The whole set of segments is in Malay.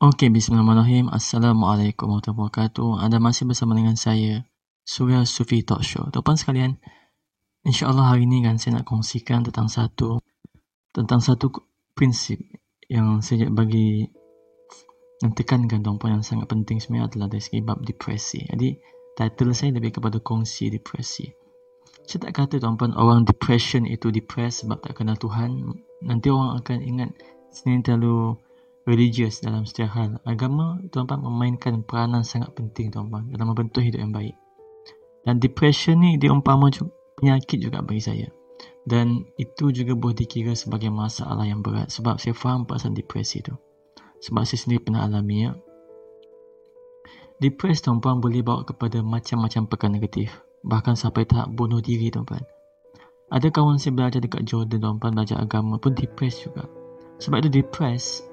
Okey, bismillahirrahmanirrahim. Assalamualaikum warahmatullahi wabarakatuh. Anda masih bersama dengan saya, Surya Sufi Talk Show. Tuan sekalian, insya-Allah hari ini kan saya nak kongsikan tentang satu tentang satu prinsip yang saya bagi yang tekankan tuan yang sangat penting sebenarnya adalah dari segi bab depresi. Jadi, title saya lebih kepada kongsi depresi. Saya tak kata tuan orang depression itu depressed sebab tak kenal Tuhan. Nanti orang akan ingat sini terlalu religious dalam setiap hal. Agama tuan-tuan memainkan peranan sangat penting tuan-tuan dalam membentuk hidup yang baik. Dan depression ni diumpama juga, penyakit juga bagi saya. Dan itu juga boleh dikira sebagai masalah yang berat sebab saya faham pasal depresi tu. Sebab saya sendiri pernah alami ya. Depresi tuan-tuan boleh bawa kepada macam-macam perkara negatif. Bahkan sampai tahap bunuh diri tuan-tuan. Ada kawan saya belajar dekat Jordan tuan-tuan belajar agama pun depresi juga. Sebab itu depresi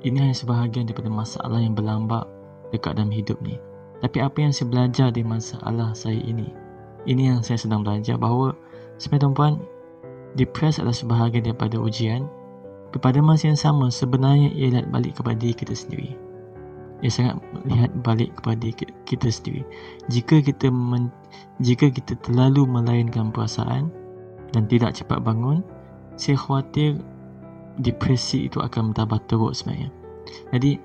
ini hanya sebahagian daripada masalah yang berlambak dekat dalam hidup ni. Tapi apa yang saya belajar di masalah saya ini, ini yang saya sedang belajar bahawa sebenarnya tuan-puan, depres adalah sebahagian daripada ujian. Tapi pada masa yang sama, sebenarnya ia lihat balik kepada diri kita sendiri. Ia sangat lihat balik kepada diri kita sendiri. Jika kita men, jika kita terlalu melainkan perasaan dan tidak cepat bangun, saya khawatir depresi itu akan bertambah teruk sebenarnya. Jadi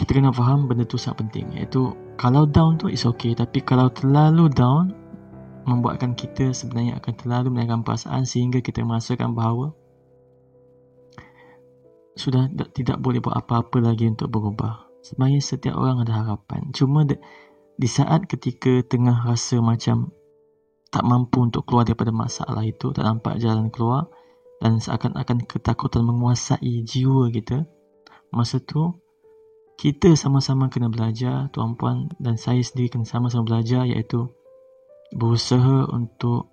kita kena faham benda tu sangat penting iaitu kalau down tu is okay tapi kalau terlalu down membuatkan kita sebenarnya akan terlalu menaikkan perasaan sehingga kita merasakan bahawa sudah tidak boleh buat apa-apa lagi untuk berubah. Sebenarnya setiap orang ada harapan. Cuma di saat ketika tengah rasa macam tak mampu untuk keluar daripada masalah itu, tak nampak jalan keluar, dan seakan-akan ketakutan menguasai jiwa kita. Masa tu kita sama-sama kena belajar tuan-puan dan saya sendiri kena sama-sama belajar iaitu berusaha untuk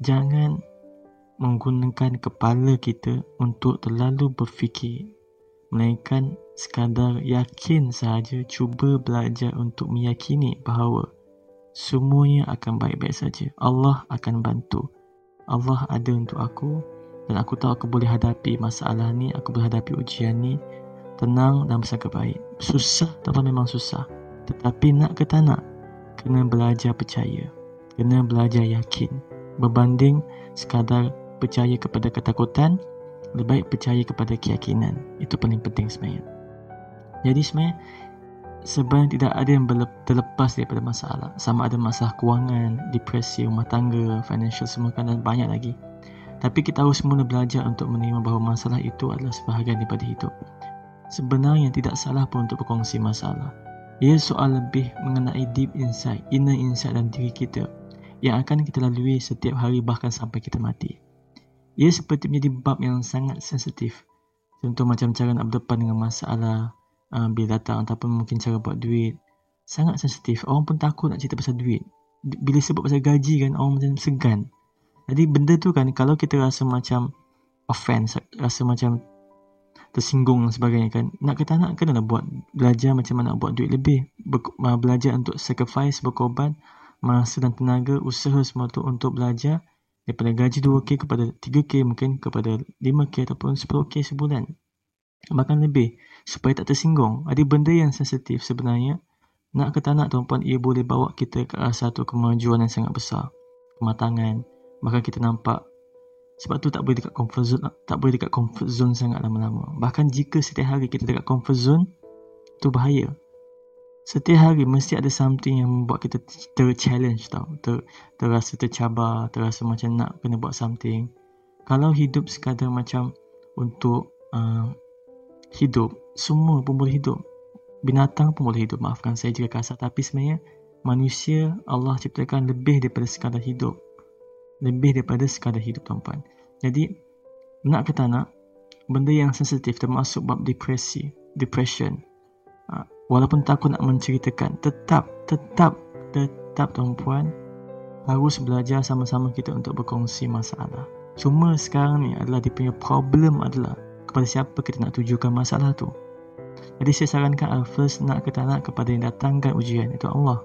jangan menggunakan kepala kita untuk terlalu berfikir melainkan sekadar yakin sahaja cuba belajar untuk meyakini bahawa semuanya akan baik-baik saja. Allah akan bantu. Allah ada untuk aku dan aku tahu aku boleh hadapi masalah ni, aku boleh hadapi ujian ni tenang dan bersangka baik. Susah tapi memang susah. Tetapi nak ke tak nak, kena belajar percaya. Kena belajar yakin. Berbanding sekadar percaya kepada ketakutan, lebih baik percaya kepada keyakinan. Itu paling penting sebenarnya. Jadi sebenarnya, sebenarnya tidak ada yang terlepas daripada masalah. Sama ada masalah kewangan, depresi, rumah tangga, financial semua kan dan banyak lagi. Tapi kita harus mula belajar untuk menerima bahawa masalah itu adalah sebahagian daripada hidup. Sebenarnya tidak salah pun untuk berkongsi masalah. Ia soal lebih mengenai deep insight, inner insight dalam diri kita yang akan kita lalui setiap hari bahkan sampai kita mati. Ia seperti menjadi bab yang sangat sensitif. Contoh macam cara nak berdepan dengan masalah uh, bila datang ataupun mungkin cara buat duit. Sangat sensitif. Orang pun takut nak cerita pasal duit. Bila sebut pasal gaji kan, orang macam segan. Jadi benda tu kan kalau kita rasa macam offense, rasa macam tersinggung dan sebagainya kan, nak kata nak kena lah buat belajar macam mana nak buat duit lebih, Ber- belajar untuk sacrifice, berkorban, masa dan tenaga, usaha semua tu untuk belajar daripada gaji 2K kepada 3K mungkin kepada 5K ataupun 10K sebulan. Bahkan lebih supaya tak tersinggung. Ada benda yang sensitif sebenarnya nak kata nak tuan-puan ia boleh bawa kita ke arah satu kemajuan yang sangat besar. Kematangan, maka kita nampak sebab tu tak boleh dekat comfort zone tak boleh dekat comfort zone sangat lama-lama. Bahkan jika setiap hari kita dekat comfort zone tu bahaya. Setiap hari mesti ada something yang membuat kita ter-challenge tau. Ter, terasa tercabar terasa macam nak kena buat something. Kalau hidup sekadar macam untuk uh, hidup semua pun boleh hidup. Binatang pun boleh hidup maafkan saya jika kasar. Tapi sebenarnya manusia Allah ciptakan lebih daripada sekadar hidup lebih daripada sekadar hidup tuan-puan. Jadi, nak ke tak nak, benda yang sensitif termasuk bab depresi, depression, ha, walaupun takut nak menceritakan, tetap, tetap, tetap tuan-puan, harus belajar sama-sama kita untuk berkongsi masalah. Cuma sekarang ni adalah dia punya problem adalah kepada siapa kita nak tujukan masalah tu. Jadi saya sarankan first nak ke tak nak kepada yang datangkan ujian, itu Allah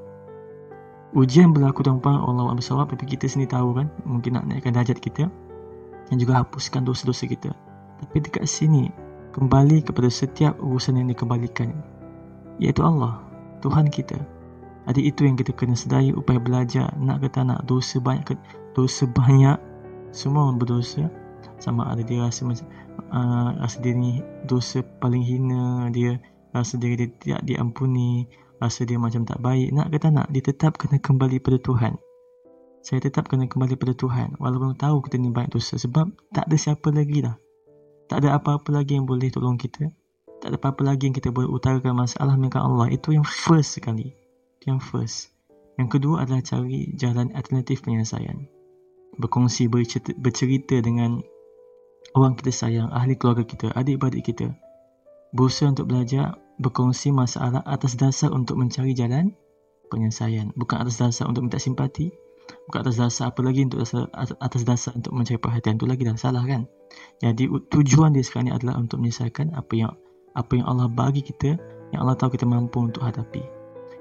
ujian berlaku tuan-tuan Allah SWT bersawab tapi kita sendiri tahu kan mungkin nak naikkan darjat kita dan juga hapuskan dosa-dosa kita. Tapi dekat sini kembali kepada setiap urusan yang dikembalikan iaitu Allah Tuhan kita. Jadi itu yang kita kena sedari upaya belajar nak kata nak dosa banyak dosa banyak. Semua orang berdosa. Sama ada dia rasa macam uh, rasa dia ni dosa paling hina dia rasa dia, dia tidak diampuni rasa dia macam tak baik. Nak kata nak dia tetap kena kembali pada Tuhan. Saya tetap kena kembali pada Tuhan. Walaupun tahu kita ni banyak dosa sebab tak ada siapa lagi dah tak ada apa-apa lagi yang boleh tolong kita. Tak ada apa-apa lagi yang kita boleh utarakan masalah dengan Allah. Itu yang first sekali. Yang first. Yang kedua adalah cari jalan alternatif penyelesaian. Berkongsi bercerita, bercerita dengan orang kita sayang, ahli keluarga kita, adik-beradik kita. Berusaha untuk belajar berkongsi masalah atas dasar untuk mencari jalan penyelesaian. Bukan atas dasar untuk minta simpati. Bukan atas dasar apa lagi untuk dasar, atas dasar untuk mencari perhatian. Itu lagi dah salah kan? Jadi tujuan dia sekarang ni adalah untuk menyelesaikan apa yang apa yang Allah bagi kita, yang Allah tahu kita mampu untuk hadapi.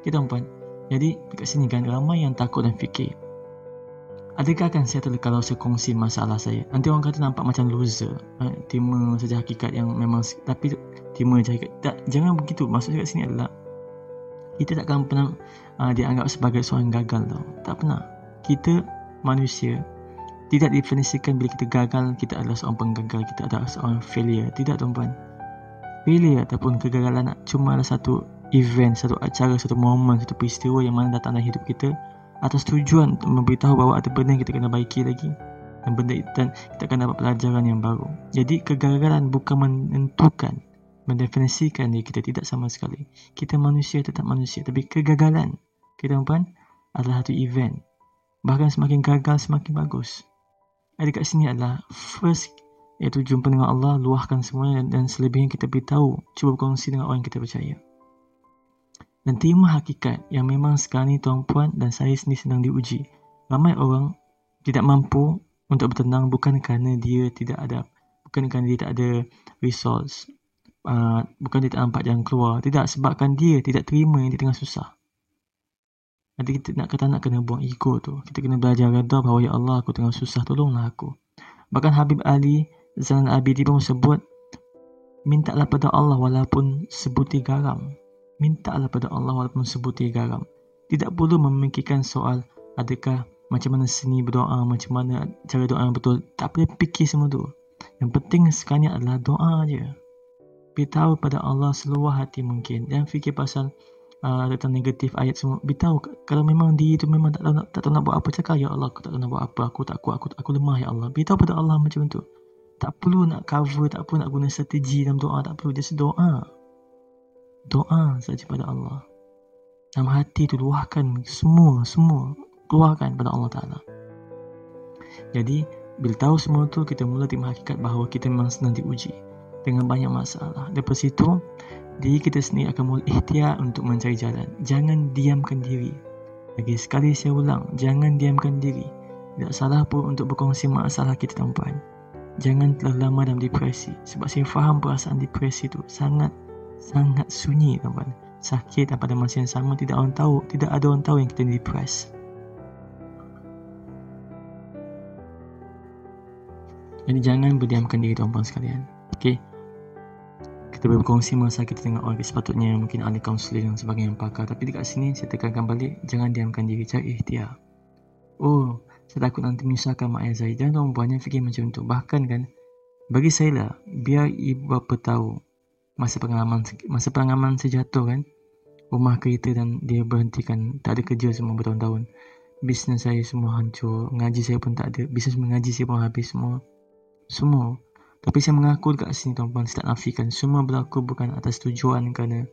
Kita tuan jadi dekat sini kan ramai yang takut dan fikir Adakah akan settle kalau saya kongsi masalah saya? Nanti orang kata nampak macam loser. Eh, terima saja hakikat yang memang tapi terima saja hakikat. Tak, jangan begitu. Maksud saya kat sini adalah kita takkan pernah uh, dianggap sebagai seorang gagal tau. Tak pernah. Kita manusia tidak definisikan bila kita gagal kita adalah seorang penggagal, kita adalah seorang failure. Tidak tuan-puan. Failure ataupun kegagalan cuma adalah satu event, satu acara, satu momen, satu peristiwa yang mana datang dalam hidup kita atas tujuan untuk memberitahu bahawa ada benda yang kita kena baiki lagi dan benda dan kita akan dapat pelajaran yang baru. Jadi kegagalan bukan menentukan, mendefinisikan diri kita tidak sama sekali. Kita manusia tetap manusia, tapi kegagalan kita puan adalah satu event. Bahkan semakin gagal semakin bagus. Ada kat sini adalah first iaitu jumpa dengan Allah, luahkan semuanya dan selebihnya kita beritahu, cuba berkongsi dengan orang yang kita percaya dan terima hakikat yang memang sekarang ni tuan-puan dan saya sendiri sedang diuji. Ramai orang tidak mampu untuk bertenang bukan kerana dia tidak ada bukan kerana dia tak ada resource uh, bukan dia tak nampak jalan keluar. Tidak sebabkan dia tidak terima yang dia tengah susah. Nanti kita nak kata nak kena buang ego tu. Kita kena belajar reda bahawa ya Allah aku tengah susah tolonglah aku. Bahkan Habib Ali Zainal Abidin pun sebut mintalah pada Allah walaupun sebutir garam mintalah pada Allah walaupun sebutir garam. Tidak perlu memikirkan soal adakah macam mana seni berdoa, macam mana cara doa yang betul. Tak perlu fikir semua tu. Yang penting sekarang adalah doa aja. Beritahu pada Allah seluar hati mungkin. Jangan fikir pasal uh, tentang negatif ayat semua. Beritahu kalau memang dia itu memang tak tahu, nak, tak tahu nak buat apa. Cakap, Ya Allah, aku tak tahu nak buat apa. Aku tak kuat, aku, aku lemah, Ya Allah. Beritahu pada Allah macam tu. Tak perlu nak cover, tak perlu nak guna strategi dalam doa. Tak perlu, just doa doa saja pada Allah. Dalam hati tu luahkan semua, semua keluarkan pada Allah Ta'ala. Jadi, bila tahu semua tu, kita mula terima hakikat bahawa kita memang sedang diuji dengan banyak masalah. Lepas situ, diri kita sendiri akan mula ikhtiar untuk mencari jalan. Jangan diamkan diri. Lagi sekali saya ulang, jangan diamkan diri. Tidak salah pun untuk berkongsi masalah kita tuan Jangan terlalu lama dalam depresi. Sebab saya faham perasaan depresi itu sangat sangat sunyi tuan sakit dan pada masa yang sama tidak orang tahu tidak ada orang tahu yang kita depressed. Jadi jangan berdiamkan diri tuan-tuan sekalian. Okay? kita berkongsi masa kita tengok orang sepatutnya mungkin ahli kaunseling dan sebagainya yang pakar. Tapi dekat sini saya tekankan balik jangan diamkan diri cari ikhtiar. Oh saya takut nanti menyusahkan mak ayah saya. Jangan tuan-tuan fikir macam tu. Bahkan kan bagi saya lah biar ibu bapa tahu masa pengalaman masa pengalaman saya jatuh kan? Rumah kereta dan dia berhentikan. Tak ada kerja semua bertahun-tahun. Bisnes saya semua hancur. Ngaji saya pun tak ada. Bisnes mengaji saya pun habis semua. Semua. Tapi saya mengaku dekat sini tuan-tuan saya tak nafikan semua berlaku bukan atas tujuan kerana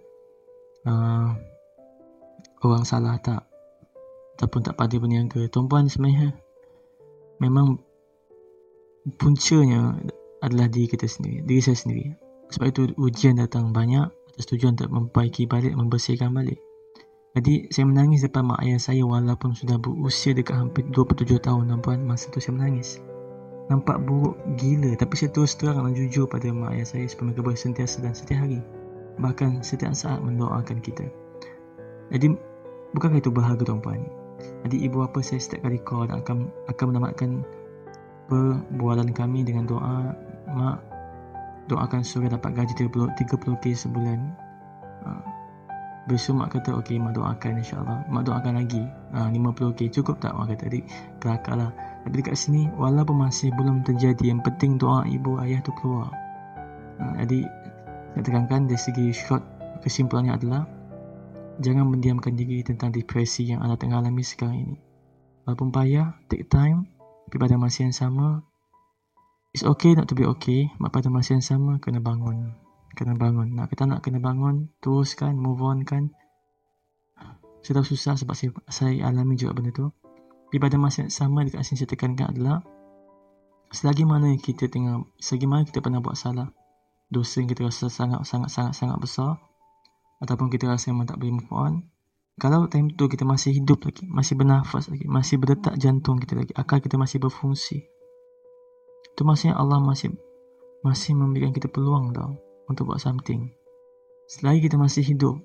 uh, orang salah tak. Ataupun tak pada berniaga. Tuan-tuan sebenarnya memang puncanya adalah diri kita sendiri diri saya sendiri sebab itu ujian datang banyak atas tujuan untuk memperbaiki balik, membersihkan balik. Jadi saya menangis depan mak ayah saya walaupun sudah berusia dekat hampir 27 tahun tuan masa tu saya menangis. Nampak buruk gila tapi saya terus terang dan jujur pada mak ayah saya supaya mereka bersentiasa dan setiap hari. Bahkan setiap saat mendoakan kita. Jadi bukankah itu bahagia tuan-puan? Jadi ibu bapa saya setiap kali call dan akan, akan menamatkan perbualan kami dengan doa Mak doakan surya dapat gaji 30, 30k sebulan. Ha. Besok mak kata, okey, mak doakan insyaAllah. Mak doakan lagi. Ha, 50k cukup tak? Mak kata, adik, kelakar lah. Tapi dekat sini, walaupun masih belum terjadi, yang penting doa ibu ayah tu keluar. Jadi, saya tekankan dari segi short kesimpulannya adalah, jangan mendiamkan diri tentang depresi yang anda tengah alami sekarang ini. Walaupun payah, take time, tapi pada masa yang sama, it's okay not to be okay, pada masa yang sama, kena bangun kena bangun. Nak kita nak kena bangun, teruskan, move on kan. Saya tahu susah sebab saya, saya alami juga benda tu. Tapi pada masa yang sama dekat sini saya tekankan adalah selagi mana kita tengah, selagi mana kita pernah buat salah, dosa yang kita rasa sangat sangat sangat sangat besar ataupun kita rasa memang tak boleh move on, kalau time tu kita masih hidup lagi, masih bernafas lagi, masih berdetak jantung kita lagi, akal kita masih berfungsi. Itu maksudnya Allah masih masih memberikan kita peluang tau untuk buat something. Selagi kita masih hidup,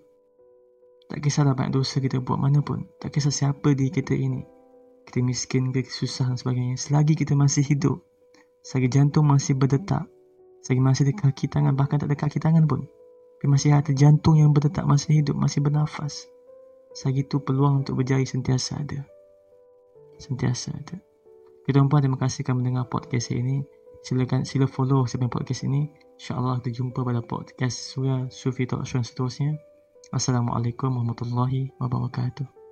tak kisahlah banyak dosa kita buat mana pun. Tak kisah siapa di kita ini. Kita miskin ke susah dan sebagainya. Selagi kita masih hidup, selagi jantung masih berdetak, selagi masih ada kaki tangan, bahkan tak ada kaki tangan pun. Tapi masih ada jantung yang berdetak, masih hidup, masih bernafas. Selagi itu peluang untuk berjaya sentiasa ada. Sentiasa ada. Kita tuan terima kasih kerana mendengar podcast ini. Silakan sila follow saya podcast ini. InsyaAllah kita jumpa pada podcast Surya Sufi Talk Show seterusnya. Assalamualaikum warahmatullahi wabarakatuh.